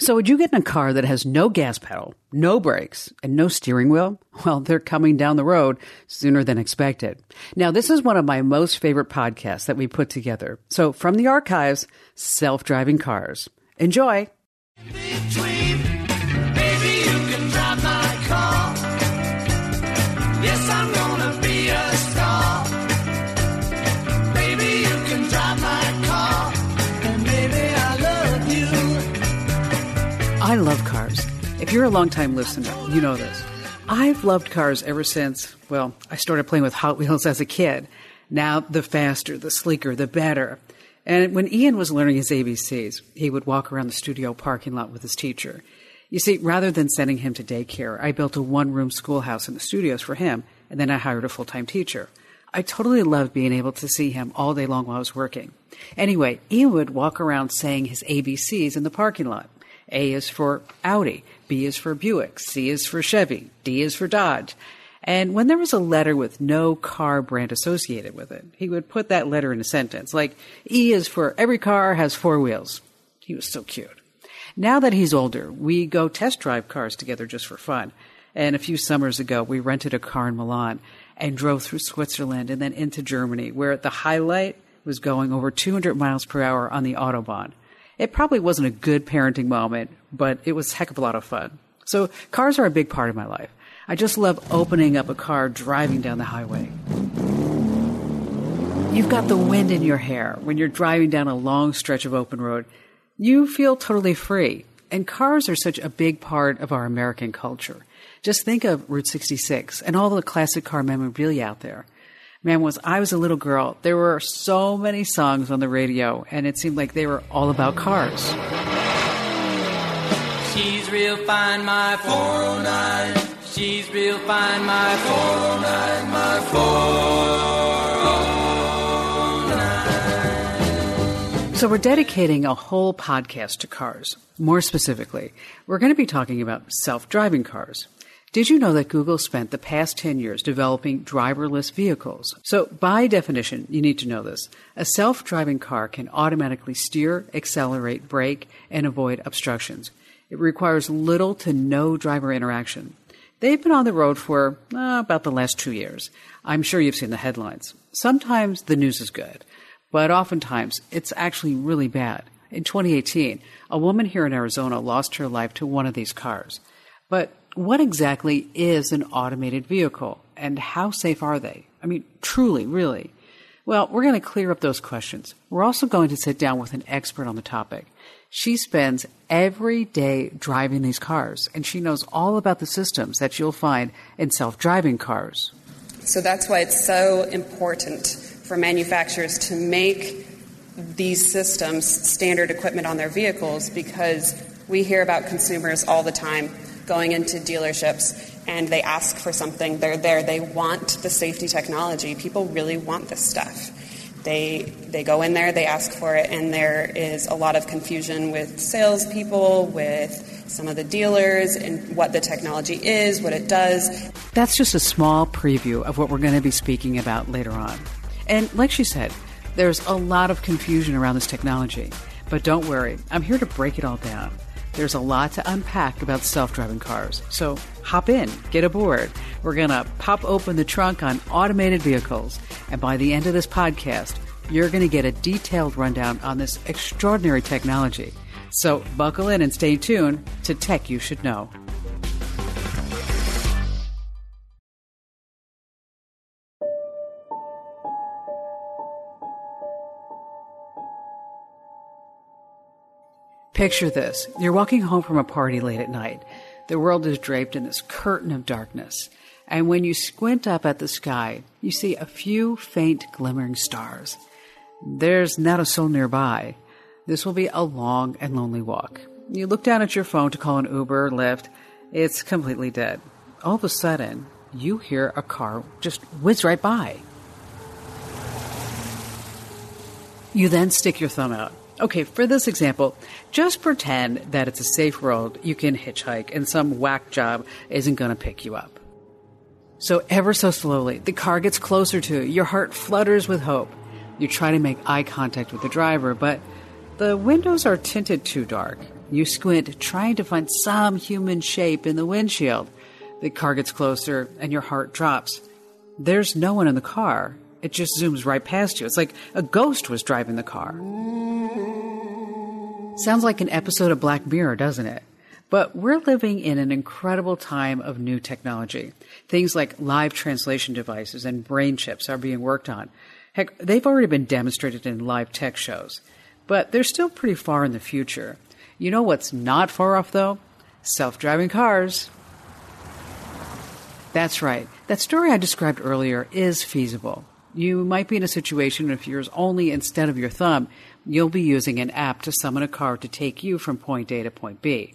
So, would you get in a car that has no gas pedal, no brakes, and no steering wheel? Well, they're coming down the road sooner than expected. Now, this is one of my most favorite podcasts that we put together. So, from the archives, self driving cars. Enjoy. I love cars. If you're a longtime listener, you know this. I've loved cars ever since, well, I started playing with Hot Wheels as a kid. Now, the faster, the sleeker, the better. And when Ian was learning his ABCs, he would walk around the studio parking lot with his teacher. You see, rather than sending him to daycare, I built a one room schoolhouse in the studios for him, and then I hired a full time teacher. I totally loved being able to see him all day long while I was working. Anyway, Ian would walk around saying his ABCs in the parking lot. A is for Audi, B is for Buick, C is for Chevy, D is for Dodge. And when there was a letter with no car brand associated with it, he would put that letter in a sentence, like E is for every car has four wheels. He was so cute. Now that he's older, we go test drive cars together just for fun. And a few summers ago, we rented a car in Milan and drove through Switzerland and then into Germany, where the highlight was going over 200 miles per hour on the Autobahn. It probably wasn't a good parenting moment, but it was heck of a lot of fun. So cars are a big part of my life. I just love opening up a car, driving down the highway. You've got the wind in your hair when you're driving down a long stretch of open road. You feel totally free. And cars are such a big part of our American culture. Just think of Route 66 and all the classic car memorabilia out there. Man, was I was a little girl, there were so many songs on the radio, and it seemed like they were all about cars. She's real fine, my 409. She's real fine, my 409, my 409. So, we're dedicating a whole podcast to cars. More specifically, we're going to be talking about self driving cars. Did you know that Google spent the past 10 years developing driverless vehicles? So, by definition, you need to know this. A self driving car can automatically steer, accelerate, brake, and avoid obstructions. It requires little to no driver interaction. They've been on the road for uh, about the last two years. I'm sure you've seen the headlines. Sometimes the news is good, but oftentimes it's actually really bad. In 2018, a woman here in Arizona lost her life to one of these cars. But what exactly is an automated vehicle and how safe are they? I mean, truly, really. Well, we're going to clear up those questions. We're also going to sit down with an expert on the topic. She spends every day driving these cars, and she knows all about the systems that you'll find in self driving cars. So that's why it's so important for manufacturers to make these systems standard equipment on their vehicles because we hear about consumers all the time going into dealerships and they ask for something. They're there. They want the safety technology. People really want this stuff. They they go in there, they ask for it, and there is a lot of confusion with salespeople, with some of the dealers, and what the technology is, what it does. That's just a small preview of what we're going to be speaking about later on. And like she said, there's a lot of confusion around this technology. But don't worry, I'm here to break it all down. There's a lot to unpack about self driving cars. So hop in, get aboard. We're going to pop open the trunk on automated vehicles. And by the end of this podcast, you're going to get a detailed rundown on this extraordinary technology. So buckle in and stay tuned to Tech You Should Know. Picture this. You're walking home from a party late at night. The world is draped in this curtain of darkness. And when you squint up at the sky, you see a few faint glimmering stars. There's not a soul nearby. This will be a long and lonely walk. You look down at your phone to call an Uber or Lyft. It's completely dead. All of a sudden, you hear a car just whiz right by. You then stick your thumb out. Okay, for this example, just pretend that it's a safe road you can hitchhike and some whack job isn't going to pick you up. So, ever so slowly, the car gets closer to you. Your heart flutters with hope. You try to make eye contact with the driver, but the windows are tinted too dark. You squint, trying to find some human shape in the windshield. The car gets closer, and your heart drops. There's no one in the car. It just zooms right past you. It's like a ghost was driving the car. Sounds like an episode of Black Mirror, doesn't it? But we're living in an incredible time of new technology. Things like live translation devices and brain chips are being worked on. Heck, they've already been demonstrated in live tech shows. But they're still pretty far in the future. You know what's not far off, though? Self driving cars. That's right. That story I described earlier is feasible. You might be in a situation if yours only instead of your thumb, you'll be using an app to summon a car to take you from point A to point B.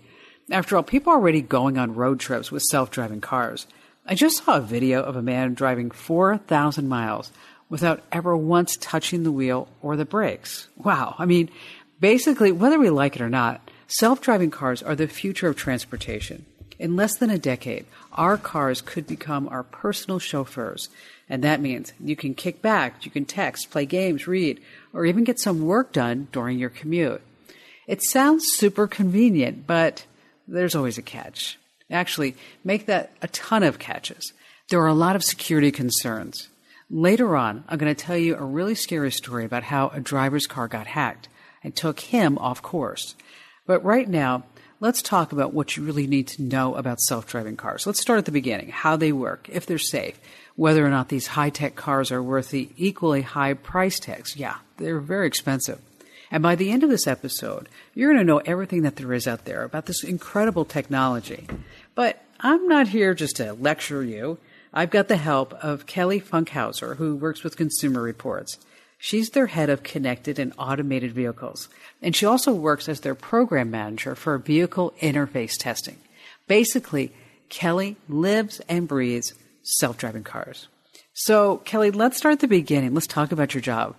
After all, people are already going on road trips with self driving cars. I just saw a video of a man driving 4,000 miles without ever once touching the wheel or the brakes. Wow. I mean, basically, whether we like it or not, self driving cars are the future of transportation. In less than a decade, our cars could become our personal chauffeurs. And that means you can kick back, you can text, play games, read, or even get some work done during your commute. It sounds super convenient, but there's always a catch. Actually, make that a ton of catches. There are a lot of security concerns. Later on, I'm going to tell you a really scary story about how a driver's car got hacked and took him off course. But right now, let's talk about what you really need to know about self driving cars. Let's start at the beginning how they work, if they're safe, whether or not these high tech cars are worth the equally high price tags. Yeah, they're very expensive. And by the end of this episode, you're going to know everything that there is out there about this incredible technology. But I'm not here just to lecture you. I've got the help of Kelly Funkhouser, who works with Consumer Reports. She's their head of connected and automated vehicles, and she also works as their program manager for vehicle interface testing. Basically, Kelly lives and breathes self driving cars. So, Kelly, let's start at the beginning. Let's talk about your job.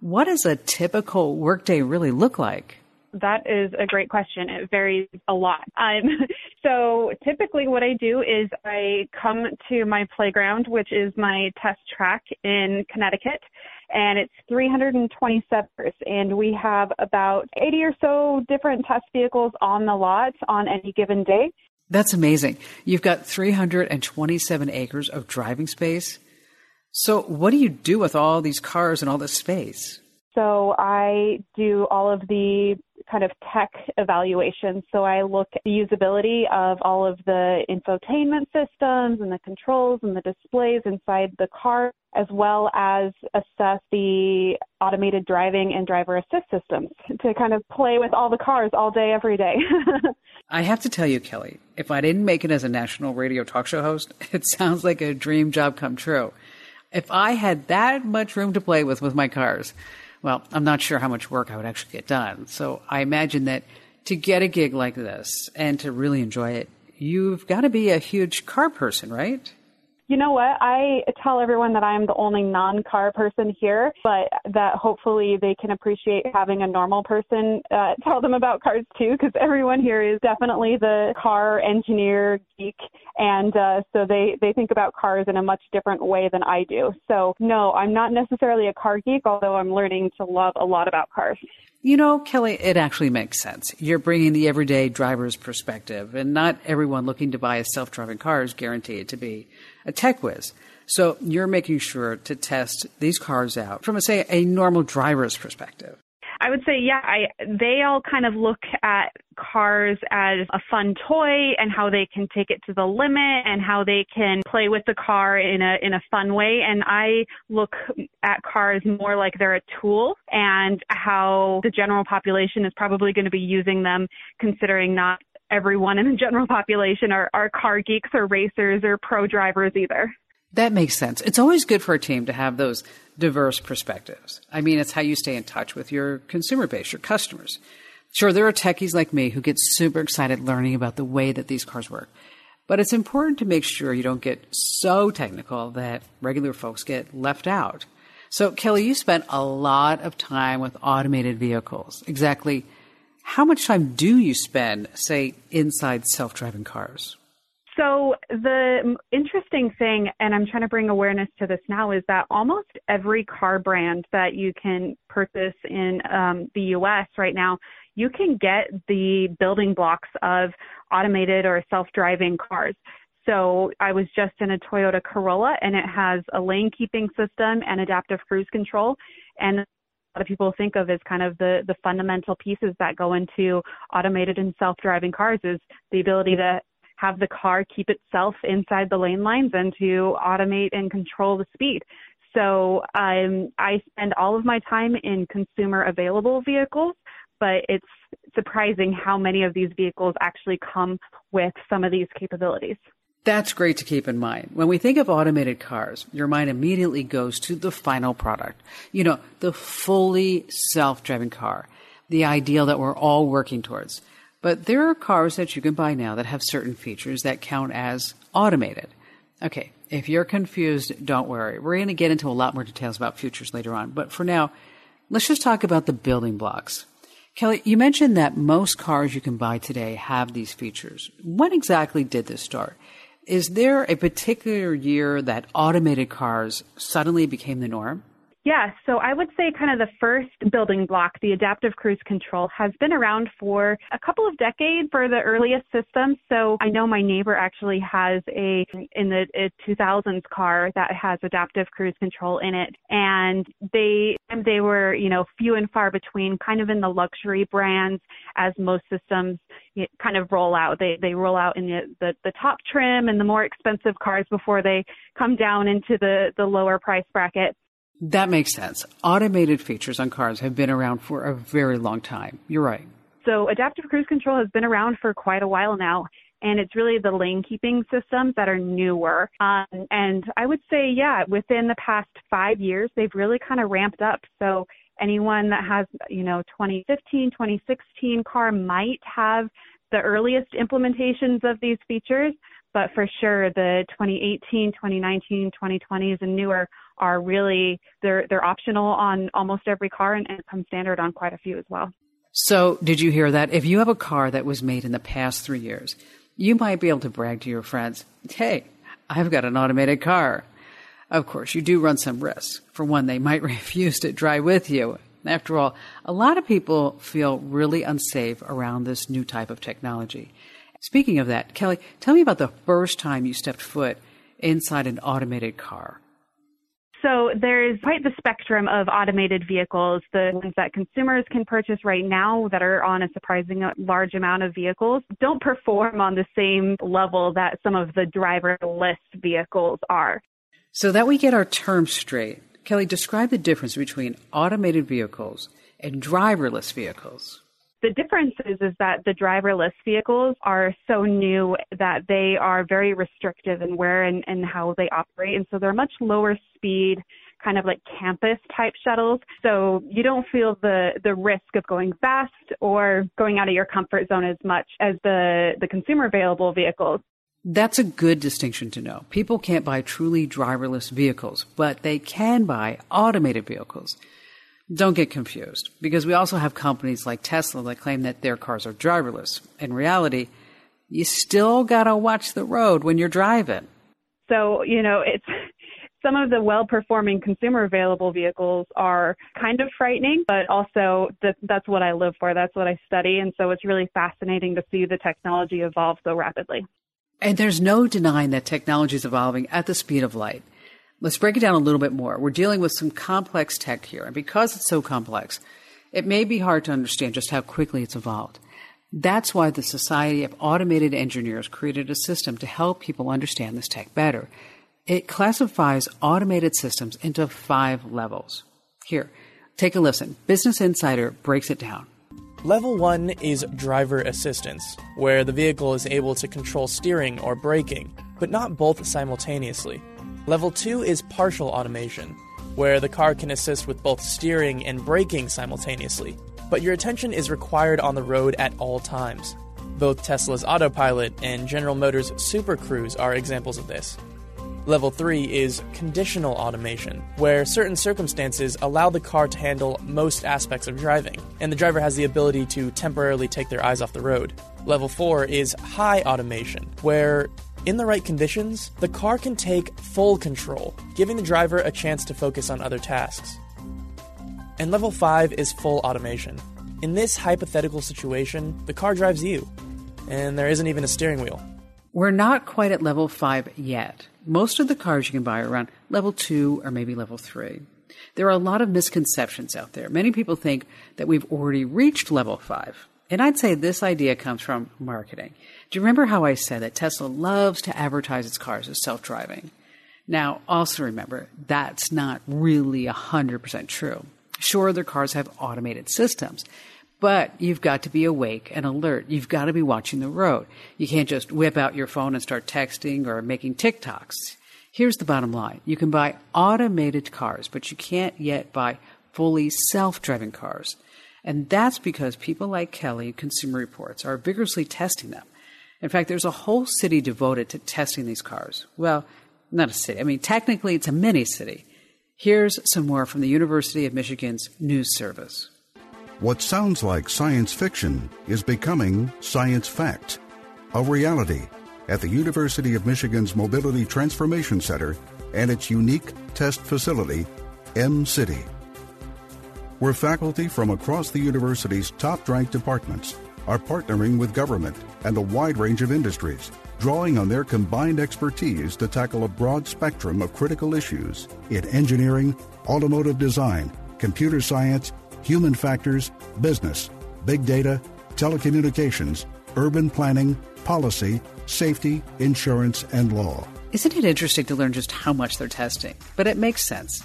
What does a typical workday really look like? That is a great question. It varies a lot. Um, so typically what I do is I come to my playground, which is my test track in Connecticut, and it's 327 and we have about 80 or so different test vehicles on the lot on any given day. That's amazing. You've got 327 acres of driving space. So, what do you do with all these cars and all this space? So, I do all of the kind of tech evaluations. So, I look at the usability of all of the infotainment systems and the controls and the displays inside the car, as well as assess the automated driving and driver assist systems to kind of play with all the cars all day, every day. I have to tell you, Kelly, if I didn't make it as a national radio talk show host, it sounds like a dream job come true if I had that much room to play with with my cars, well, I'm not sure how much work I would actually get done. So I imagine that to get a gig like this and to really enjoy it, you've got to be a huge car person, right? You know what? I tell everyone that I am the only non car person here, but that hopefully they can appreciate having a normal person uh, tell them about cars too, because everyone here is definitely the car engineer geek. And uh, so they, they think about cars in a much different way than I do. So, no, I'm not necessarily a car geek, although I'm learning to love a lot about cars. You know, Kelly, it actually makes sense. You're bringing the everyday driver's perspective, and not everyone looking to buy a self driving car is guaranteed to be a tech whiz. So you're making sure to test these cars out from, a, say, a normal driver's perspective. I would say, yeah, I they all kind of look at cars as a fun toy and how they can take it to the limit and how they can play with the car in a in a fun way and I look at cars more like they're a tool and how the general population is probably going to be using them considering not everyone in the general population are, are car geeks or racers or pro drivers either. That makes sense. It's always good for a team to have those diverse perspectives. I mean, it's how you stay in touch with your consumer base, your customers. Sure, there are techies like me who get super excited learning about the way that these cars work. But it's important to make sure you don't get so technical that regular folks get left out. So, Kelly, you spent a lot of time with automated vehicles. Exactly how much time do you spend, say, inside self driving cars? So the interesting thing, and I'm trying to bring awareness to this now, is that almost every car brand that you can purchase in um, the U.S. right now you can get the building blocks of automated or self-driving cars. So I was just in a Toyota Corolla and it has a lane keeping system and adaptive cruise control. And a lot of people think of as kind of the, the fundamental pieces that go into automated and self-driving cars is the ability to have the car keep itself inside the lane lines and to automate and control the speed. So um, I spend all of my time in consumer available vehicles, but it's surprising how many of these vehicles actually come with some of these capabilities. That's great to keep in mind. When we think of automated cars, your mind immediately goes to the final product. You know, the fully self-driving car, the ideal that we're all working towards. But there are cars that you can buy now that have certain features that count as automated. Okay, if you're confused, don't worry. We're going to get into a lot more details about futures later on. But for now, let's just talk about the building blocks. Kelly, you mentioned that most cars you can buy today have these features. When exactly did this start? Is there a particular year that automated cars suddenly became the norm? Yeah, so I would say kind of the first building block, the adaptive cruise control, has been around for a couple of decades for the earliest systems. So I know my neighbor actually has a in the a 2000s car that has adaptive cruise control in it, and they they were you know few and far between, kind of in the luxury brands as most systems kind of roll out. They they roll out in the, the the top trim and the more expensive cars before they come down into the the lower price bracket. That makes sense. Automated features on cars have been around for a very long time. You're right. So, adaptive cruise control has been around for quite a while now, and it's really the lane keeping systems that are newer. Um, and I would say, yeah, within the past five years, they've really kind of ramped up. So, anyone that has, you know, 2015, 2016 car might have the earliest implementations of these features, but for sure the 2018, 2019, 2020s and newer are really they're they're optional on almost every car and, and come standard on quite a few as well. So, did you hear that? If you have a car that was made in the past three years, you might be able to brag to your friends, "Hey, I've got an automated car." Of course, you do run some risks. For one, they might refuse to drive with you. After all, a lot of people feel really unsafe around this new type of technology. Speaking of that, Kelly, tell me about the first time you stepped foot inside an automated car. So there's quite the spectrum of automated vehicles. The ones that consumers can purchase right now that are on a surprising large amount of vehicles don't perform on the same level that some of the driverless vehicles are. So that we get our terms straight, Kelly, describe the difference between automated vehicles and driverless vehicles. The difference is, is that the driverless vehicles are so new that they are very restrictive in where and, and how they operate. And so they're much lower speed, kind of like campus type shuttles. So you don't feel the, the risk of going fast or going out of your comfort zone as much as the, the consumer available vehicles. That's a good distinction to know. People can't buy truly driverless vehicles, but they can buy automated vehicles. Don't get confused, because we also have companies like Tesla that claim that their cars are driverless. In reality, you still gotta watch the road when you're driving. So, you know, it's some of the well performing consumer available vehicles are kind of frightening, but also that, that's what I live for. That's what I study. And so it's really fascinating to see the technology evolve so rapidly. And there's no denying that technology is evolving at the speed of light. Let's break it down a little bit more. We're dealing with some complex tech here, and because it's so complex, it may be hard to understand just how quickly it's evolved. That's why the Society of Automated Engineers created a system to help people understand this tech better. It classifies automated systems into five levels. Here, take a listen. Business Insider breaks it down. Level 1 is driver assistance, where the vehicle is able to control steering or braking, but not both simultaneously. Level 2 is partial automation, where the car can assist with both steering and braking simultaneously, but your attention is required on the road at all times. Both Tesla's Autopilot and General Motors Super Cruise are examples of this. Level 3 is conditional automation, where certain circumstances allow the car to handle most aspects of driving, and the driver has the ability to temporarily take their eyes off the road. Level 4 is high automation, where in the right conditions, the car can take full control, giving the driver a chance to focus on other tasks. And level 5 is full automation, In this hypothetical situation, the car drives you, and there isn't even a steering wheel. We're not quite at level five yet. Most of the cars you can buy are around level two or maybe level three. There are a lot of misconceptions out there. Many people think that we've already reached level five. And I'd say this idea comes from marketing. Do you remember how I said that Tesla loves to advertise its cars as self driving? Now, also remember, that's not really 100% true. Sure, their cars have automated systems, but you've got to be awake and alert. You've got to be watching the road. You can't just whip out your phone and start texting or making TikToks. Here's the bottom line you can buy automated cars, but you can't yet buy fully self driving cars. And that's because people like Kelly Consumer Reports are vigorously testing them. In fact, there's a whole city devoted to testing these cars. Well, not a city. I mean, technically, it's a mini city. Here's some more from the University of Michigan's news service. What sounds like science fiction is becoming science fact, a reality at the University of Michigan's Mobility Transformation Center and its unique test facility, M City, where faculty from across the university's top ranked departments are partnering with government and a wide range of industries, drawing on their combined expertise to tackle a broad spectrum of critical issues in engineering, automotive design, computer science, human factors, business, big data, telecommunications, urban planning, policy, safety, insurance, and law. Isn't it interesting to learn just how much they're testing? But it makes sense.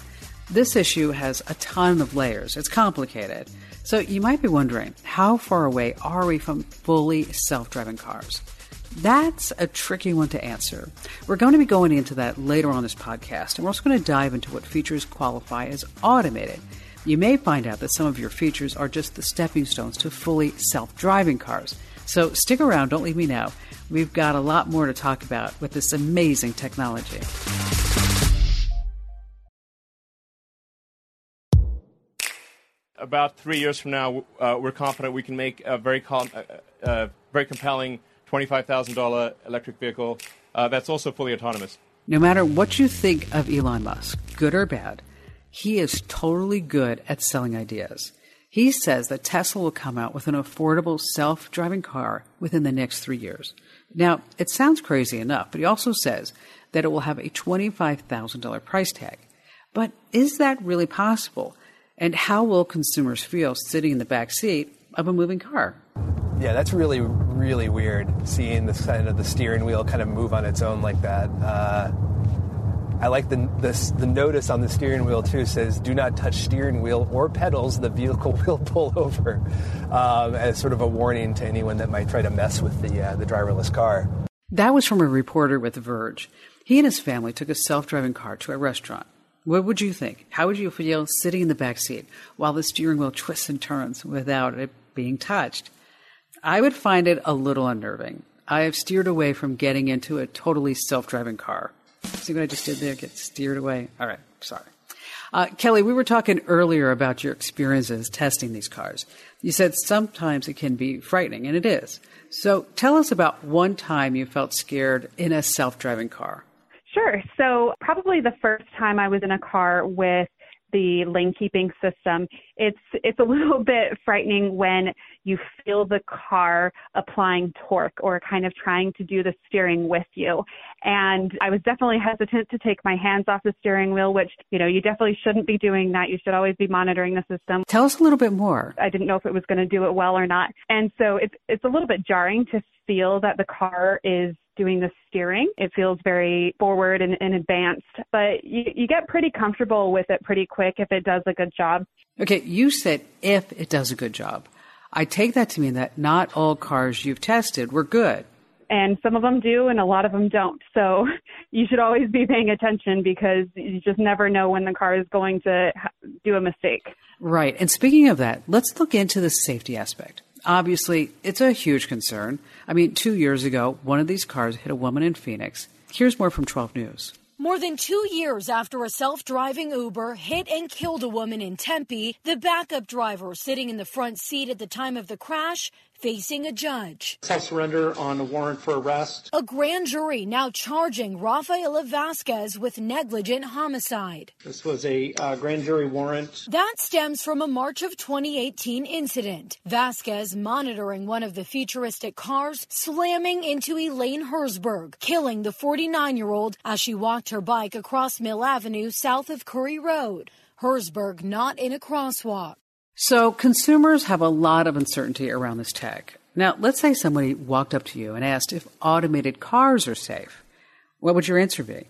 This issue has a ton of layers. It's complicated. So you might be wondering, how far away are we from fully self-driving cars? That's a tricky one to answer. We're going to be going into that later on this podcast, and we're also going to dive into what features qualify as automated. You may find out that some of your features are just the stepping stones to fully self driving cars. So stick around, don't leave me now. We've got a lot more to talk about with this amazing technology. About three years from now, uh, we're confident we can make a very, com- uh, uh, very compelling $25,000 electric vehicle uh, that's also fully autonomous. No matter what you think of Elon Musk, good or bad, he is totally good at selling ideas. He says that Tesla will come out with an affordable self driving car within the next three years. Now, it sounds crazy enough, but he also says that it will have a $25,000 price tag. But is that really possible? And how will consumers feel sitting in the back seat of a moving car? Yeah, that's really, really weird seeing the kind of the steering wheel kind of move on its own like that. Uh, I like the, the, the notice on the steering wheel too says do not touch steering wheel or pedals. The vehicle will pull over, um, as sort of a warning to anyone that might try to mess with the uh, the driverless car. That was from a reporter with The Verge. He and his family took a self-driving car to a restaurant. What would you think? How would you feel sitting in the back seat while the steering wheel twists and turns without it being touched? I would find it a little unnerving. I have steered away from getting into a totally self-driving car. See what I just did there? Get steered away. All right, sorry. Uh, Kelly, we were talking earlier about your experiences testing these cars. You said sometimes it can be frightening, and it is. So tell us about one time you felt scared in a self-driving car. Sure. So probably the first time I was in a car with the lane keeping system, it's it's a little bit frightening when you feel the car applying torque or kind of trying to do the steering with you. And I was definitely hesitant to take my hands off the steering wheel, which, you know, you definitely shouldn't be doing that. You should always be monitoring the system. Tell us a little bit more. I didn't know if it was going to do it well or not. And so it's it's a little bit jarring to feel that the car is doing the steering. It feels very forward and, and advanced, but you, you get pretty comfortable with it pretty quick if it does a good job. Okay, you said if it does a good job. I take that to mean that not all cars you've tested were good. And some of them do, and a lot of them don't. So you should always be paying attention because you just never know when the car is going to do a mistake. Right. And speaking of that, let's look into the safety aspect. Obviously, it's a huge concern. I mean, two years ago, one of these cars hit a woman in Phoenix. Here's more from 12 News. More than two years after a self driving Uber hit and killed a woman in Tempe, the backup driver sitting in the front seat at the time of the crash facing a judge. Self surrender on a warrant for arrest. A grand jury now charging Rafaela Vasquez with negligent homicide. This was a uh, grand jury warrant. That stems from a March of 2018 incident. Vasquez monitoring one of the futuristic cars, slamming into Elaine Herzberg, killing the 49 year old as she walked her bike across Mill Avenue south of Curry Road. Herzberg not in a crosswalk. So consumers have a lot of uncertainty around this tech. Now, let's say somebody walked up to you and asked if automated cars are safe. What would your answer be?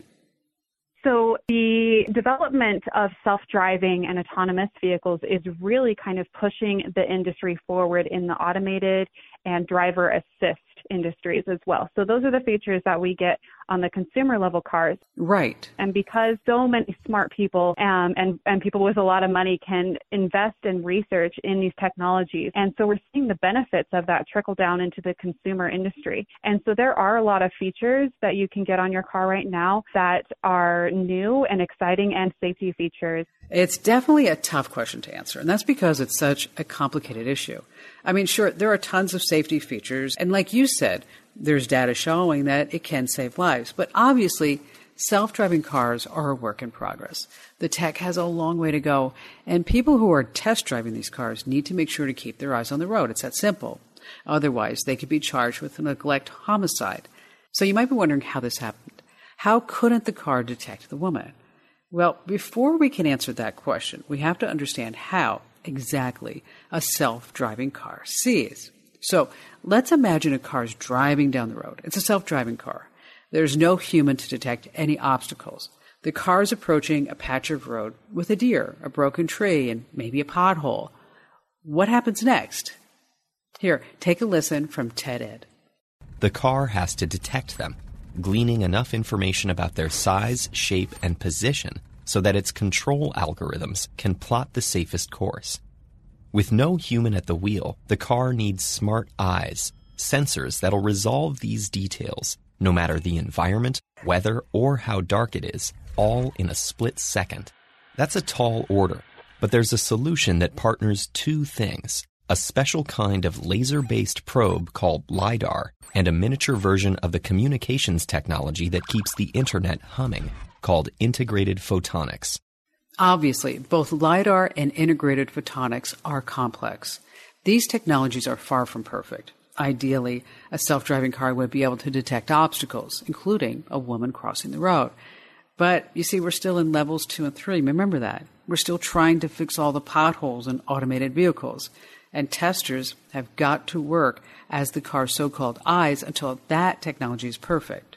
So the development of self-driving and autonomous vehicles is really kind of pushing the industry forward in the automated and driver assist industries as well. So those are the features that we get on the consumer level cars. Right. And because so many smart people um, and, and people with a lot of money can invest in research in these technologies. And so we're seeing the benefits of that trickle down into the consumer industry. And so there are a lot of features that you can get on your car right now that are new and exciting and safety features. It's definitely a tough question to answer, and that's because it's such a complicated issue. I mean, sure, there are tons of safety features, and like you said, there's data showing that it can save lives. But obviously, self driving cars are a work in progress. The tech has a long way to go, and people who are test driving these cars need to make sure to keep their eyes on the road. It's that simple. Otherwise, they could be charged with neglect homicide. So you might be wondering how this happened. How couldn't the car detect the woman? Well, before we can answer that question, we have to understand how exactly a self driving car sees. So let's imagine a car is driving down the road. It's a self driving car. There's no human to detect any obstacles. The car is approaching a patch of road with a deer, a broken tree, and maybe a pothole. What happens next? Here, take a listen from Ted Ed. The car has to detect them, gleaning enough information about their size, shape, and position so that its control algorithms can plot the safest course. With no human at the wheel, the car needs smart eyes, sensors that'll resolve these details, no matter the environment, weather, or how dark it is, all in a split second. That's a tall order, but there's a solution that partners two things a special kind of laser based probe called LIDAR, and a miniature version of the communications technology that keeps the internet humming, called integrated photonics. Obviously, both LIDAR and integrated photonics are complex. These technologies are far from perfect. Ideally, a self driving car would be able to detect obstacles, including a woman crossing the road. But you see, we're still in levels two and three. Remember that. We're still trying to fix all the potholes in automated vehicles and testers have got to work as the car's so called eyes until that technology is perfect.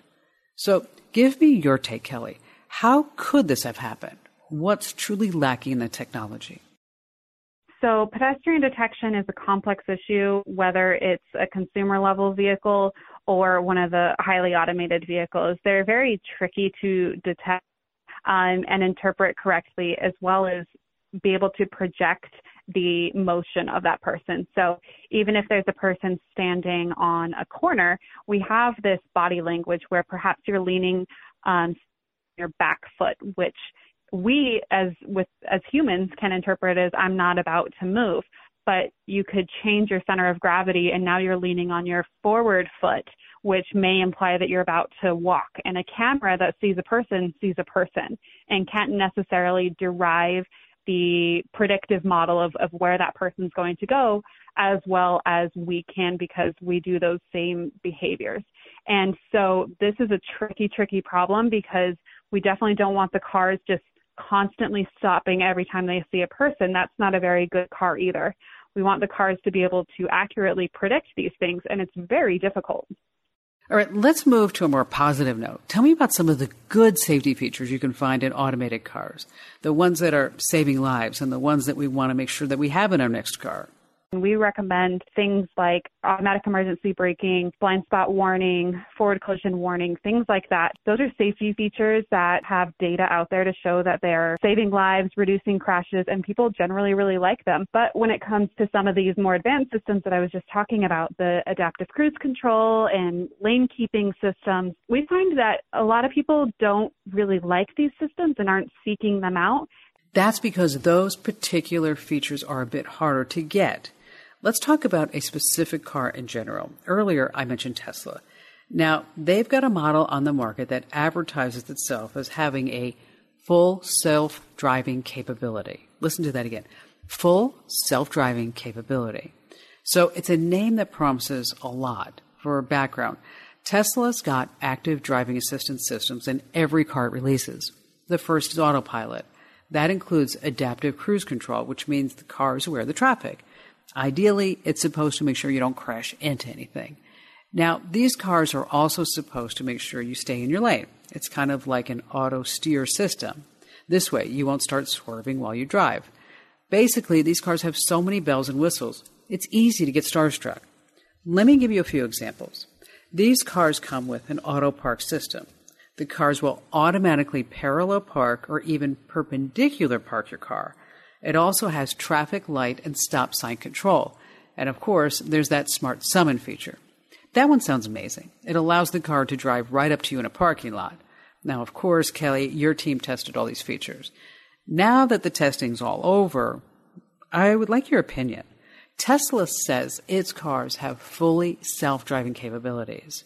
So, give me your take, Kelly. How could this have happened? What's truly lacking in the technology? So, pedestrian detection is a complex issue, whether it's a consumer level vehicle or one of the highly automated vehicles. They're very tricky to detect um, and interpret correctly, as well as be able to project the motion of that person. So even if there's a person standing on a corner, we have this body language where perhaps you're leaning on your back foot, which we as with as humans can interpret as I'm not about to move. But you could change your center of gravity and now you're leaning on your forward foot, which may imply that you're about to walk. And a camera that sees a person sees a person and can't necessarily derive the predictive model of, of where that person's going to go as well as we can because we do those same behaviors. And so this is a tricky, tricky problem because we definitely don't want the cars just constantly stopping every time they see a person. That's not a very good car either. We want the cars to be able to accurately predict these things, and it's very difficult. All right, let's move to a more positive note. Tell me about some of the good safety features you can find in automated cars, the ones that are saving lives and the ones that we want to make sure that we have in our next car. We recommend things like automatic emergency braking, blind spot warning, forward collision warning, things like that. Those are safety features that have data out there to show that they're saving lives, reducing crashes, and people generally really like them. But when it comes to some of these more advanced systems that I was just talking about, the adaptive cruise control and lane keeping systems, we find that a lot of people don't really like these systems and aren't seeking them out. That's because those particular features are a bit harder to get. Let's talk about a specific car in general. Earlier, I mentioned Tesla. Now, they've got a model on the market that advertises itself as having a full self driving capability. Listen to that again full self driving capability. So it's a name that promises a lot. For background, Tesla's got active driving assistance systems in every car it releases. The first is autopilot. That includes adaptive cruise control, which means the car is aware of the traffic. Ideally, it's supposed to make sure you don't crash into anything. Now, these cars are also supposed to make sure you stay in your lane. It's kind of like an auto steer system. This way, you won't start swerving while you drive. Basically, these cars have so many bells and whistles, it's easy to get starstruck. Let me give you a few examples. These cars come with an auto park system. The cars will automatically parallel park or even perpendicular park your car. It also has traffic light and stop sign control. And of course, there's that smart summon feature. That one sounds amazing. It allows the car to drive right up to you in a parking lot. Now, of course, Kelly, your team tested all these features. Now that the testing's all over, I would like your opinion. Tesla says its cars have fully self driving capabilities.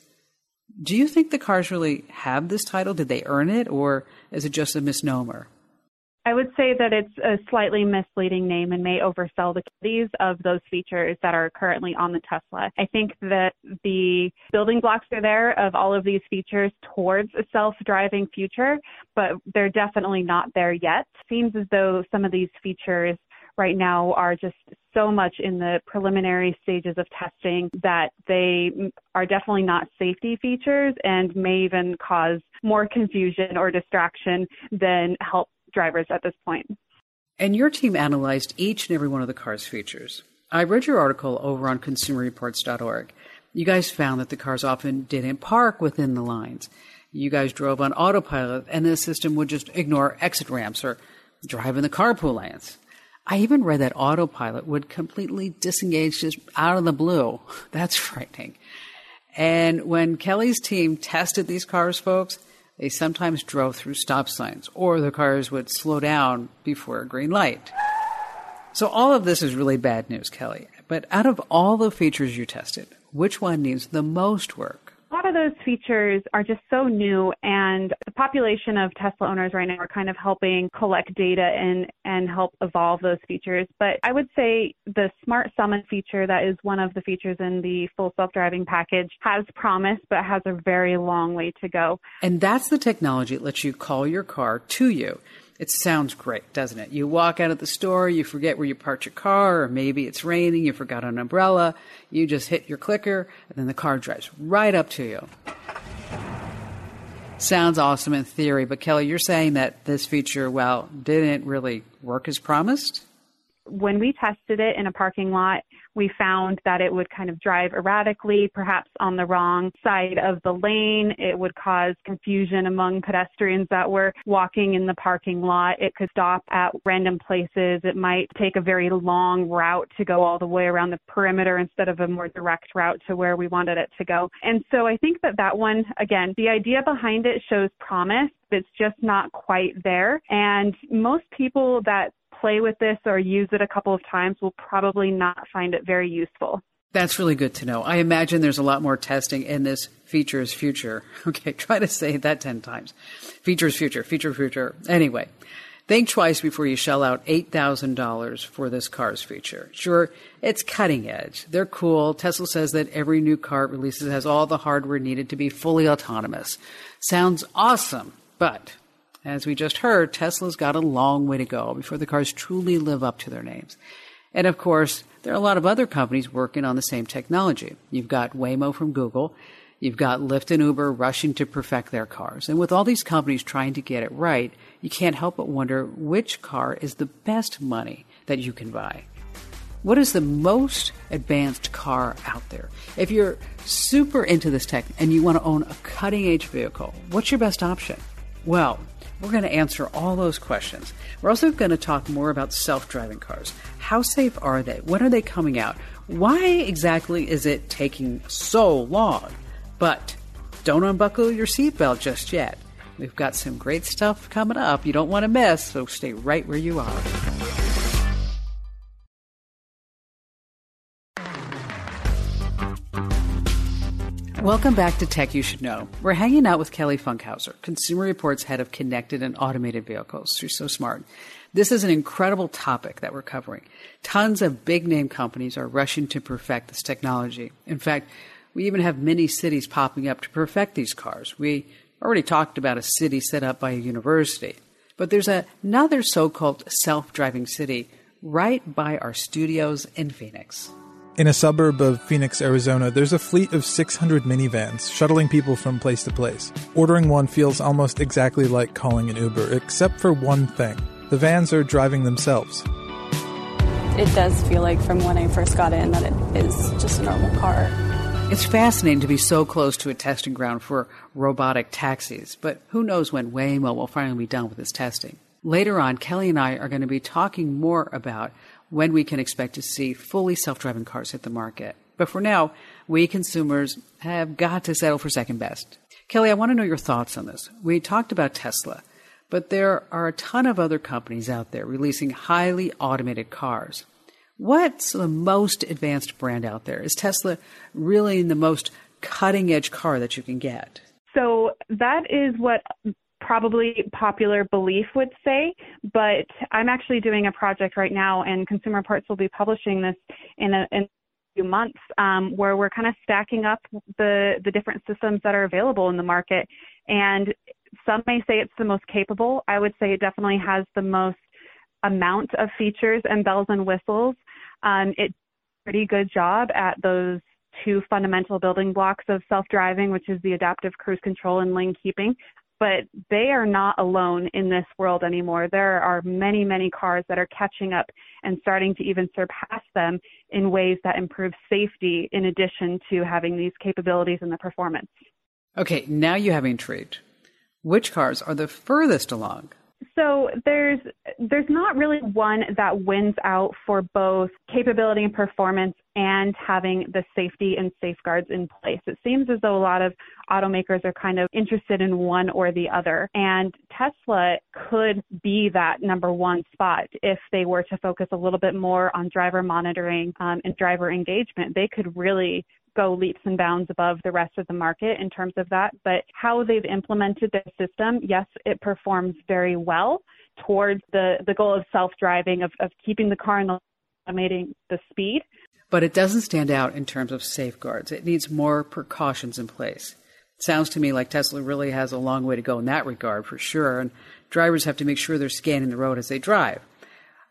Do you think the cars really have this title? Did they earn it, or is it just a misnomer? I would say that it's a slightly misleading name and may oversell the qualities of those features that are currently on the Tesla. I think that the building blocks are there of all of these features towards a self-driving future, but they're definitely not there yet. Seems as though some of these features right now are just so much in the preliminary stages of testing that they are definitely not safety features and may even cause more confusion or distraction than help drivers at this point. And your team analyzed each and every one of the car's features. I read your article over on consumerreports.org. You guys found that the cars often didn't park within the lines. You guys drove on autopilot and the system would just ignore exit ramps or drive in the carpool lanes. I even read that autopilot would completely disengage just out of the blue. That's frightening. And when Kelly's team tested these cars, folks, they sometimes drove through stop signs or the cars would slow down before a green light. So all of this is really bad news, Kelly. But out of all the features you tested, which one needs the most work? A lot of those features are just so new and the population of Tesla owners right now are kind of helping collect data and, and help evolve those features. But I would say the Smart Summon feature that is one of the features in the full self-driving package has promise, but has a very long way to go. And that's the technology that lets you call your car to you. It sounds great, doesn't it? You walk out of the store, you forget where you parked your car, or maybe it's raining, you forgot an umbrella, you just hit your clicker, and then the car drives right up to you. Sounds awesome in theory, but Kelly, you're saying that this feature, well, didn't really work as promised? When we tested it in a parking lot, we found that it would kind of drive erratically, perhaps on the wrong side of the lane. It would cause confusion among pedestrians that were walking in the parking lot. It could stop at random places. It might take a very long route to go all the way around the perimeter instead of a more direct route to where we wanted it to go. And so I think that that one, again, the idea behind it shows promise. But it's just not quite there. And most people that play with this or use it a couple of times will probably not find it very useful. That's really good to know. I imagine there's a lot more testing in this features future. Okay, try to say that 10 times. Features future, feature future. Anyway, think twice before you shell out $8,000 for this car's feature. Sure, it's cutting edge. They're cool. Tesla says that every new car it releases has all the hardware needed to be fully autonomous. Sounds awesome, but as we just heard, Tesla's got a long way to go before the cars truly live up to their names. And of course, there are a lot of other companies working on the same technology. You've got Waymo from Google. You've got Lyft and Uber rushing to perfect their cars. And with all these companies trying to get it right, you can't help but wonder which car is the best money that you can buy. What is the most advanced car out there? If you're super into this tech and you want to own a cutting edge vehicle, what's your best option? Well, we're going to answer all those questions. We're also going to talk more about self driving cars. How safe are they? When are they coming out? Why exactly is it taking so long? But don't unbuckle your seatbelt just yet. We've got some great stuff coming up you don't want to miss, so stay right where you are. Welcome back to Tech You Should Know. We're hanging out with Kelly Funkhouser, Consumer Reports head of connected and automated vehicles. She's so smart. This is an incredible topic that we're covering. Tons of big name companies are rushing to perfect this technology. In fact, we even have many cities popping up to perfect these cars. We already talked about a city set up by a university, but there's another so called self driving city right by our studios in Phoenix. In a suburb of Phoenix, Arizona, there's a fleet of 600 minivans shuttling people from place to place. Ordering one feels almost exactly like calling an Uber, except for one thing the vans are driving themselves. It does feel like from when I first got in that it is just a normal car. It's fascinating to be so close to a testing ground for robotic taxis, but who knows when Waymo will finally be done with its testing. Later on, Kelly and I are going to be talking more about when we can expect to see fully self driving cars hit the market. But for now, we consumers have got to settle for second best. Kelly, I want to know your thoughts on this. We talked about Tesla, but there are a ton of other companies out there releasing highly automated cars. What's the most advanced brand out there? Is Tesla really the most cutting edge car that you can get? So that is what probably popular belief would say, but I'm actually doing a project right now, and Consumer Reports will be publishing this in a, in few months, um, where we're kind of stacking up the the different systems that are available in the market. And some may say it's the most capable. I would say it definitely has the most amount of features and bells and whistles. Um, it pretty good job at those two fundamental building blocks of self-driving, which is the adaptive cruise control and lane keeping. But they are not alone in this world anymore. There are many, many cars that are catching up and starting to even surpass them in ways that improve safety in addition to having these capabilities and the performance. Okay, now you have intrigued. Which cars are the furthest along? So there's there's not really one that wins out for both capability and performance and having the safety and safeguards in place. It seems as though a lot of automakers are kind of interested in one or the other. And Tesla could be that number one spot if they were to focus a little bit more on driver monitoring um, and driver engagement. They could really go leaps and bounds above the rest of the market in terms of that. But how they've implemented their system, yes, it performs very well towards the, the goal of self driving, of, of keeping the car in the automating the speed. But it doesn't stand out in terms of safeguards. It needs more precautions in place. It sounds to me like Tesla really has a long way to go in that regard for sure, and drivers have to make sure they're scanning the road as they drive.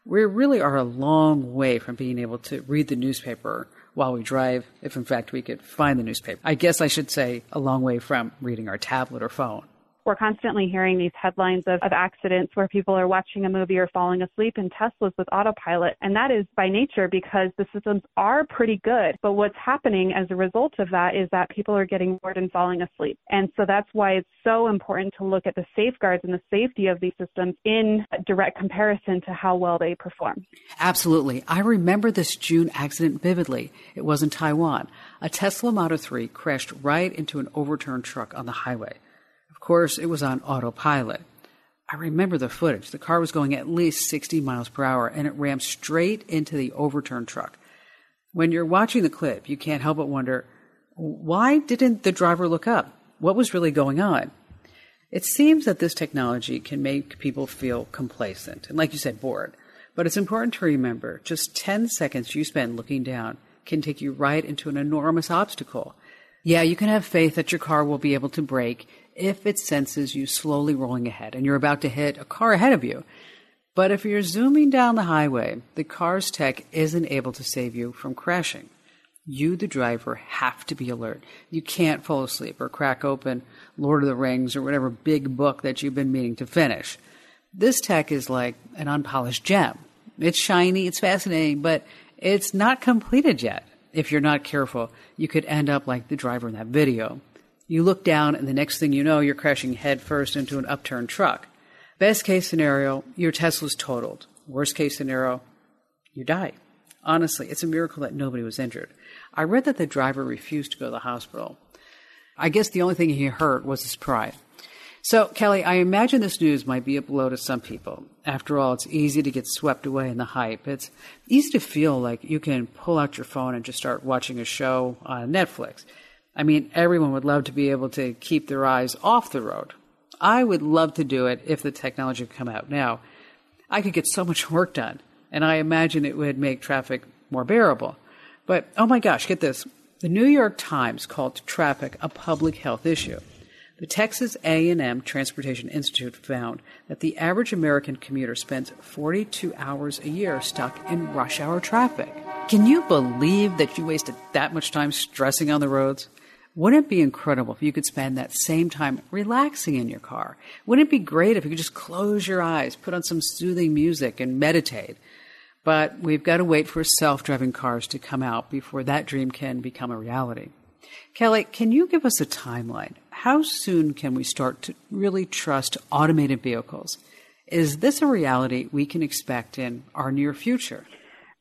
We really are a long way from being able to read the newspaper while we drive, if in fact we could find the newspaper. I guess I should say a long way from reading our tablet or phone. We're constantly hearing these headlines of, of accidents where people are watching a movie or falling asleep in Teslas with autopilot. And that is by nature because the systems are pretty good. But what's happening as a result of that is that people are getting bored and falling asleep. And so that's why it's so important to look at the safeguards and the safety of these systems in direct comparison to how well they perform. Absolutely. I remember this June accident vividly. It was in Taiwan. A Tesla Model 3 crashed right into an overturned truck on the highway. Course, it was on autopilot. I remember the footage. The car was going at least 60 miles per hour and it rammed straight into the overturned truck. When you're watching the clip, you can't help but wonder why didn't the driver look up? What was really going on? It seems that this technology can make people feel complacent and, like you said, bored. But it's important to remember just 10 seconds you spend looking down can take you right into an enormous obstacle. Yeah, you can have faith that your car will be able to brake if it senses you slowly rolling ahead and you're about to hit a car ahead of you. But if you're zooming down the highway, the car's tech isn't able to save you from crashing. You, the driver, have to be alert. You can't fall asleep or crack open Lord of the Rings or whatever big book that you've been meaning to finish. This tech is like an unpolished gem. It's shiny, it's fascinating, but it's not completed yet. If you're not careful, you could end up like the driver in that video. You look down, and the next thing you know, you're crashing headfirst into an upturned truck. Best case scenario, your Tesla's totaled. Worst case scenario, you die. Honestly, it's a miracle that nobody was injured. I read that the driver refused to go to the hospital. I guess the only thing he hurt was his pride. So, Kelly, I imagine this news might be a blow to some people. After all, it's easy to get swept away in the hype. It's easy to feel like you can pull out your phone and just start watching a show on Netflix. I mean, everyone would love to be able to keep their eyes off the road. I would love to do it if the technology would come out now. I could get so much work done, and I imagine it would make traffic more bearable. But oh my gosh, get this. The New York Times called traffic a public health issue. The Texas A&M Transportation Institute found that the average American commuter spends 42 hours a year stuck in rush hour traffic. Can you believe that you wasted that much time stressing on the roads? Wouldn't it be incredible if you could spend that same time relaxing in your car? Wouldn't it be great if you could just close your eyes, put on some soothing music, and meditate? But we've got to wait for self driving cars to come out before that dream can become a reality. Kelly, can you give us a timeline? How soon can we start to really trust automated vehicles? Is this a reality we can expect in our near future?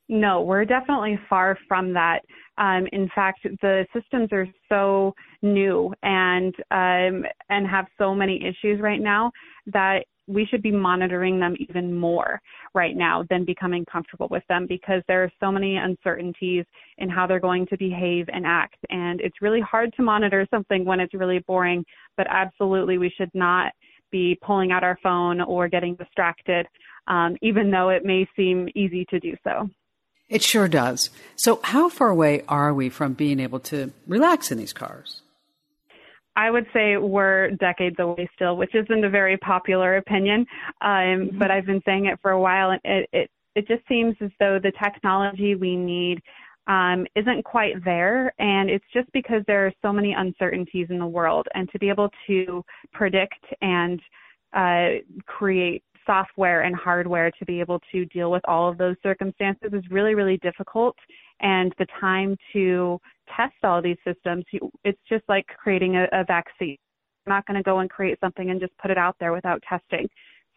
No, we're definitely far from that. Um, in fact, the systems are so new and um, and have so many issues right now that we should be monitoring them even more right now than becoming comfortable with them because there are so many uncertainties in how they're going to behave and act. And it's really hard to monitor something when it's really boring, but absolutely we should not be pulling out our phone or getting distracted, um, even though it may seem easy to do so. It sure does. So, how far away are we from being able to relax in these cars? I would say we're decades away still, which isn't a very popular opinion, um, mm-hmm. but I've been saying it for a while, and it, it it just seems as though the technology we need um, isn't quite there, and it's just because there are so many uncertainties in the world, and to be able to predict and uh, create software and hardware to be able to deal with all of those circumstances is really, really difficult. And the time to test all these systems, it's just like creating a, a vaccine. I'm not going to go and create something and just put it out there without testing.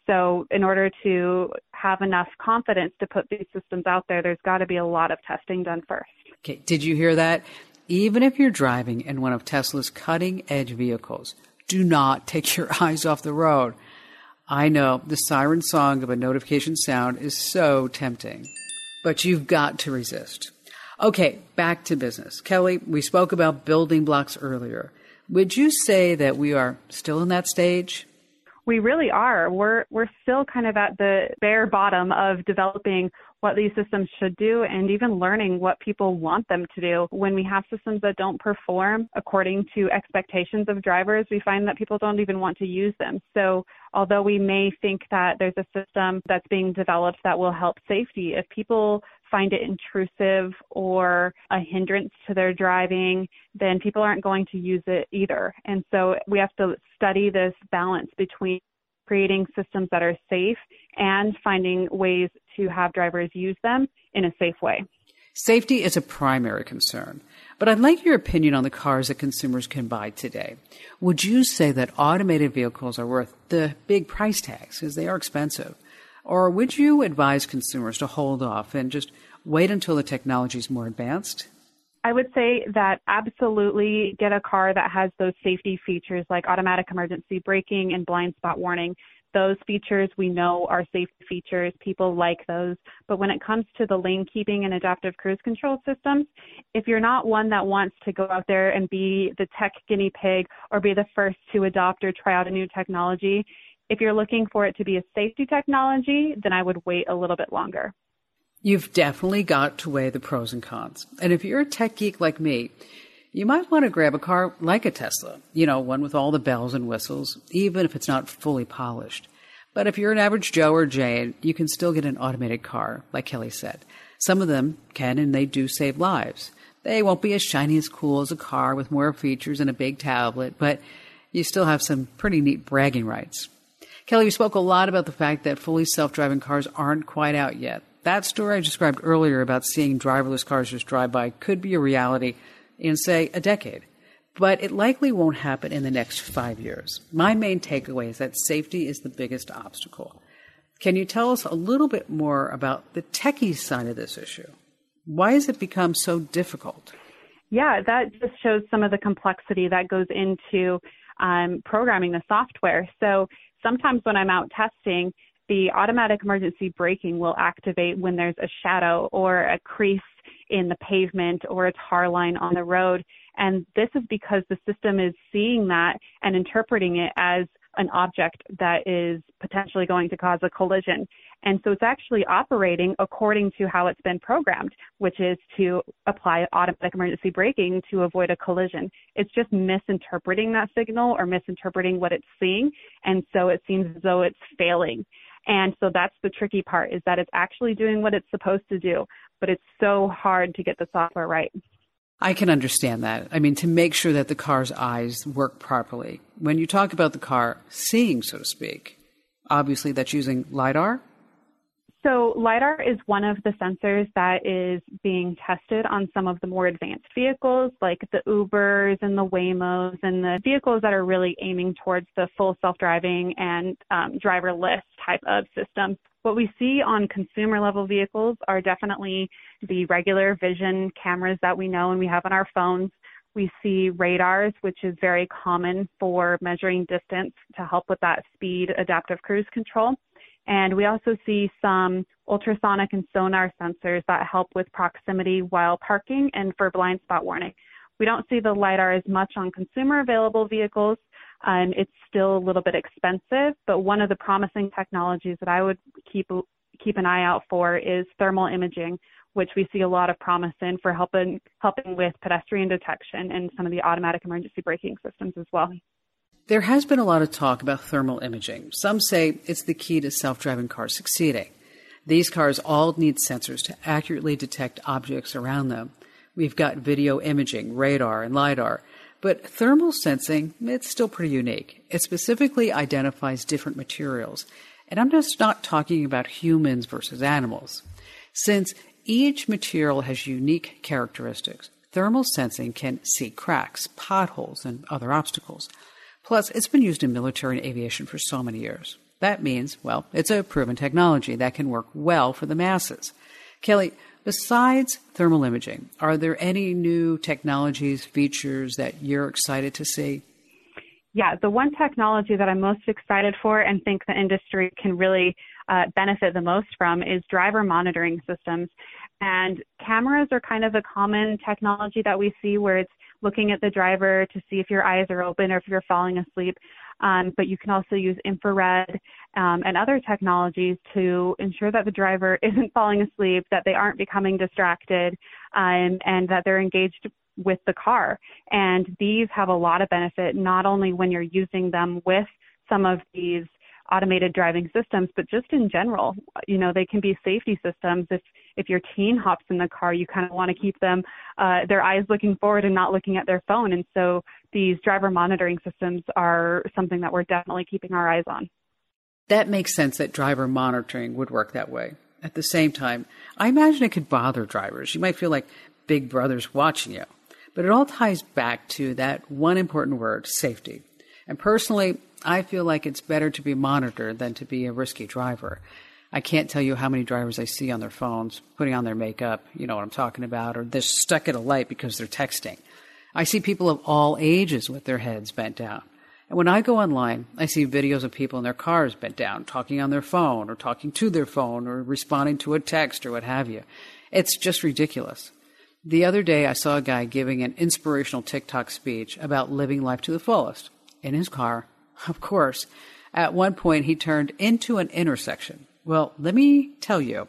So, in order to have enough confidence to put these systems out there, there's got to be a lot of testing done first. Okay, did you hear that? Even if you're driving in one of Tesla's cutting edge vehicles, do not take your eyes off the road. I know the siren song of a notification sound is so tempting, but you've got to resist. Okay, back to business. Kelly, we spoke about building blocks earlier. Would you say that we are still in that stage? We really are. We're we're still kind of at the bare bottom of developing what these systems should do and even learning what people want them to do. When we have systems that don't perform according to expectations of drivers, we find that people don't even want to use them. So, although we may think that there's a system that's being developed that will help safety, if people find it intrusive or a hindrance to their driving, then people aren't going to use it either. And so we have to study this balance between creating systems that are safe and finding ways to have drivers use them in a safe way. Safety is a primary concern, but I'd like your opinion on the cars that consumers can buy today. Would you say that automated vehicles are worth the big price tags because they are expensive? Or would you advise consumers to hold off and just wait until the technology is more advanced? I would say that absolutely get a car that has those safety features like automatic emergency braking and blind spot warning. Those features we know are safety features. People like those. But when it comes to the lane keeping and adaptive cruise control systems, if you're not one that wants to go out there and be the tech guinea pig or be the first to adopt or try out a new technology, if you're looking for it to be a safety technology, then I would wait a little bit longer. You've definitely got to weigh the pros and cons. And if you're a tech geek like me, you might want to grab a car like a Tesla, you know, one with all the bells and whistles, even if it's not fully polished. But if you're an average Joe or Jane, you can still get an automated car, like Kelly said. Some of them can and they do save lives. They won't be as shiny as cool as a car with more features and a big tablet, but you still have some pretty neat bragging rights. Kelly, we spoke a lot about the fact that fully self driving cars aren't quite out yet. That story I described earlier about seeing driverless cars just drive by could be a reality in, say, a decade. But it likely won't happen in the next five years. My main takeaway is that safety is the biggest obstacle. Can you tell us a little bit more about the techie side of this issue? Why has it become so difficult? Yeah, that just shows some of the complexity that goes into um, programming the software. So sometimes when I'm out testing, the automatic emergency braking will activate when there's a shadow or a crease in the pavement or a tar line on the road. And this is because the system is seeing that and interpreting it as an object that is potentially going to cause a collision. And so it's actually operating according to how it's been programmed, which is to apply automatic emergency braking to avoid a collision. It's just misinterpreting that signal or misinterpreting what it's seeing. And so it seems as though it's failing. And so that's the tricky part is that it's actually doing what it's supposed to do, but it's so hard to get the software right. I can understand that. I mean, to make sure that the car's eyes work properly. When you talk about the car seeing, so to speak, obviously that's using LiDAR. So, LiDAR is one of the sensors that is being tested on some of the more advanced vehicles, like the Ubers and the Waymos, and the vehicles that are really aiming towards the full self driving and um, driverless type of system. What we see on consumer level vehicles are definitely the regular vision cameras that we know and we have on our phones. We see radars, which is very common for measuring distance to help with that speed adaptive cruise control. And we also see some ultrasonic and sonar sensors that help with proximity while parking and for blind spot warning. We don't see the LiDAR as much on consumer available vehicles. Um, it's still a little bit expensive, but one of the promising technologies that I would keep keep an eye out for is thermal imaging, which we see a lot of promise in for helping helping with pedestrian detection and some of the automatic emergency braking systems as well. There has been a lot of talk about thermal imaging. Some say it's the key to self driving cars succeeding. These cars all need sensors to accurately detect objects around them. We've got video imaging, radar, and LiDAR. But thermal sensing, it's still pretty unique. It specifically identifies different materials. And I'm just not talking about humans versus animals. Since each material has unique characteristics, thermal sensing can see cracks, potholes, and other obstacles. Plus, it's been used in military and aviation for so many years. That means, well, it's a proven technology that can work well for the masses. Kelly, besides thermal imaging, are there any new technologies, features that you're excited to see? Yeah, the one technology that I'm most excited for and think the industry can really uh, benefit the most from is driver monitoring systems. And cameras are kind of a common technology that we see where it's looking at the driver to see if your eyes are open or if you're falling asleep. Um, but you can also use infrared um, and other technologies to ensure that the driver isn't falling asleep, that they aren't becoming distracted, um, and that they're engaged with the car. And these have a lot of benefit, not only when you're using them with some of these automated driving systems, but just in general, you know, they can be safety systems. If if your teen hops in the car, you kind of want to keep them uh, their eyes looking forward and not looking at their phone. And so these driver monitoring systems are something that we're definitely keeping our eyes on. That makes sense that driver monitoring would work that way. At the same time, I imagine it could bother drivers. You might feel like Big Brother's watching you. But it all ties back to that one important word, safety. And personally, I feel like it's better to be monitored than to be a risky driver. I can't tell you how many drivers I see on their phones putting on their makeup, you know what I'm talking about, or they're stuck at a light because they're texting. I see people of all ages with their heads bent down. And when I go online, I see videos of people in their cars bent down, talking on their phone, or talking to their phone, or responding to a text, or what have you. It's just ridiculous. The other day, I saw a guy giving an inspirational TikTok speech about living life to the fullest in his car of course. At one point, he turned into an intersection. Well, let me tell you,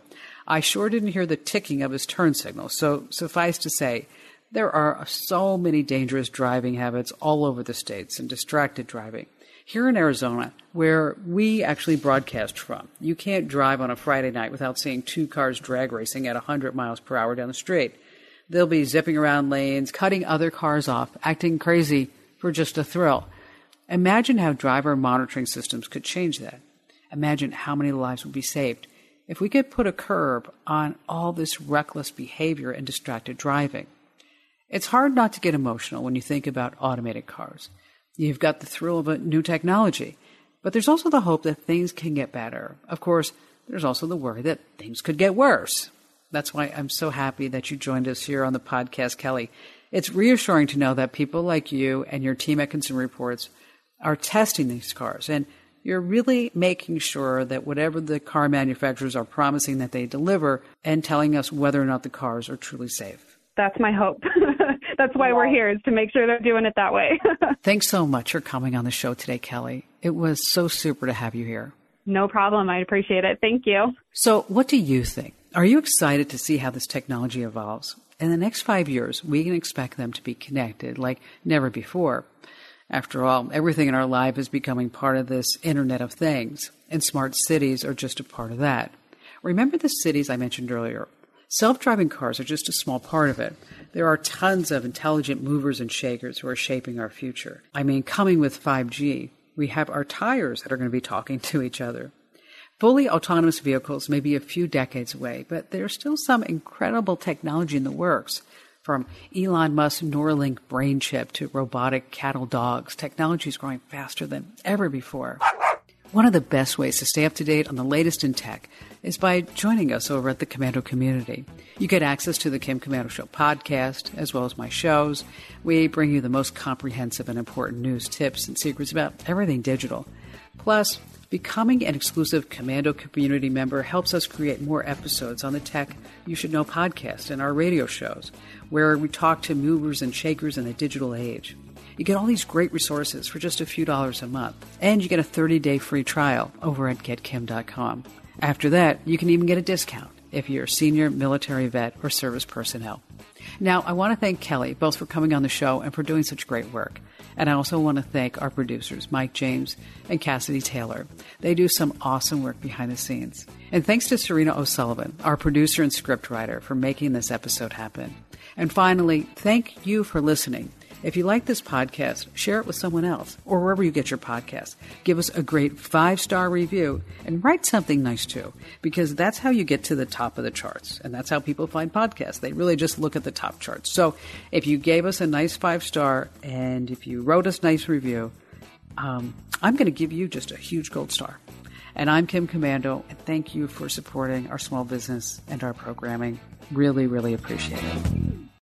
I sure didn't hear the ticking of his turn signal. So, suffice to say, there are so many dangerous driving habits all over the states and distracted driving. Here in Arizona, where we actually broadcast from, you can't drive on a Friday night without seeing two cars drag racing at 100 miles per hour down the street. They'll be zipping around lanes, cutting other cars off, acting crazy for just a thrill. Imagine how driver monitoring systems could change that. Imagine how many lives would be saved if we could put a curb on all this reckless behavior and distracted driving. It's hard not to get emotional when you think about automated cars. You've got the thrill of a new technology, but there's also the hope that things can get better. Of course, there's also the worry that things could get worse. That's why I'm so happy that you joined us here on the podcast, Kelly. It's reassuring to know that people like you and your team at Consumer Reports are testing these cars. And you're really making sure that whatever the car manufacturers are promising that they deliver and telling us whether or not the cars are truly safe. That's my hope. That's why we're here is to make sure they're doing it that way. Thanks so much for coming on the show today, Kelly. It was so super to have you here. no problem. I appreciate it. Thank you. So, what do you think? Are you excited to see how this technology evolves? In the next five years, we can expect them to be connected like never before. After all, everything in our life is becoming part of this Internet of Things, and smart cities are just a part of that. Remember the cities I mentioned earlier? Self driving cars are just a small part of it. There are tons of intelligent movers and shakers who are shaping our future. I mean, coming with 5G, we have our tires that are going to be talking to each other. Fully autonomous vehicles may be a few decades away, but there's still some incredible technology in the works. From Elon Musk's Neuralink brain chip to robotic cattle dogs, technology is growing faster than ever before. One of the best ways to stay up to date on the latest in tech is by joining us over at the Komando community. You get access to the Kim Komando Show podcast, as well as my shows. We bring you the most comprehensive and important news, tips, and secrets about everything digital. Plus, becoming an exclusive Komando community member helps us create more episodes on the Tech You Should Know podcast and our radio shows, where we talk to movers and shakers in the digital age. You get all these great resources for just a few dollars a month, and you get a 30 day free trial over at getkim.com. After that, you can even get a discount if you're a senior military vet or service personnel. Now, I want to thank Kelly both for coming on the show and for doing such great work. And I also want to thank our producers, Mike James and Cassidy Taylor. They do some awesome work behind the scenes. And thanks to Serena O'Sullivan, our producer and scriptwriter, for making this episode happen. And finally, thank you for listening. If you like this podcast, share it with someone else or wherever you get your podcasts. Give us a great five star review and write something nice too, because that's how you get to the top of the charts. And that's how people find podcasts. They really just look at the top charts. So if you gave us a nice five star and if you wrote us nice review, um, I'm going to give you just a huge gold star. And I'm Kim Komando, and thank you for supporting our small business and our programming. Really, really appreciate it.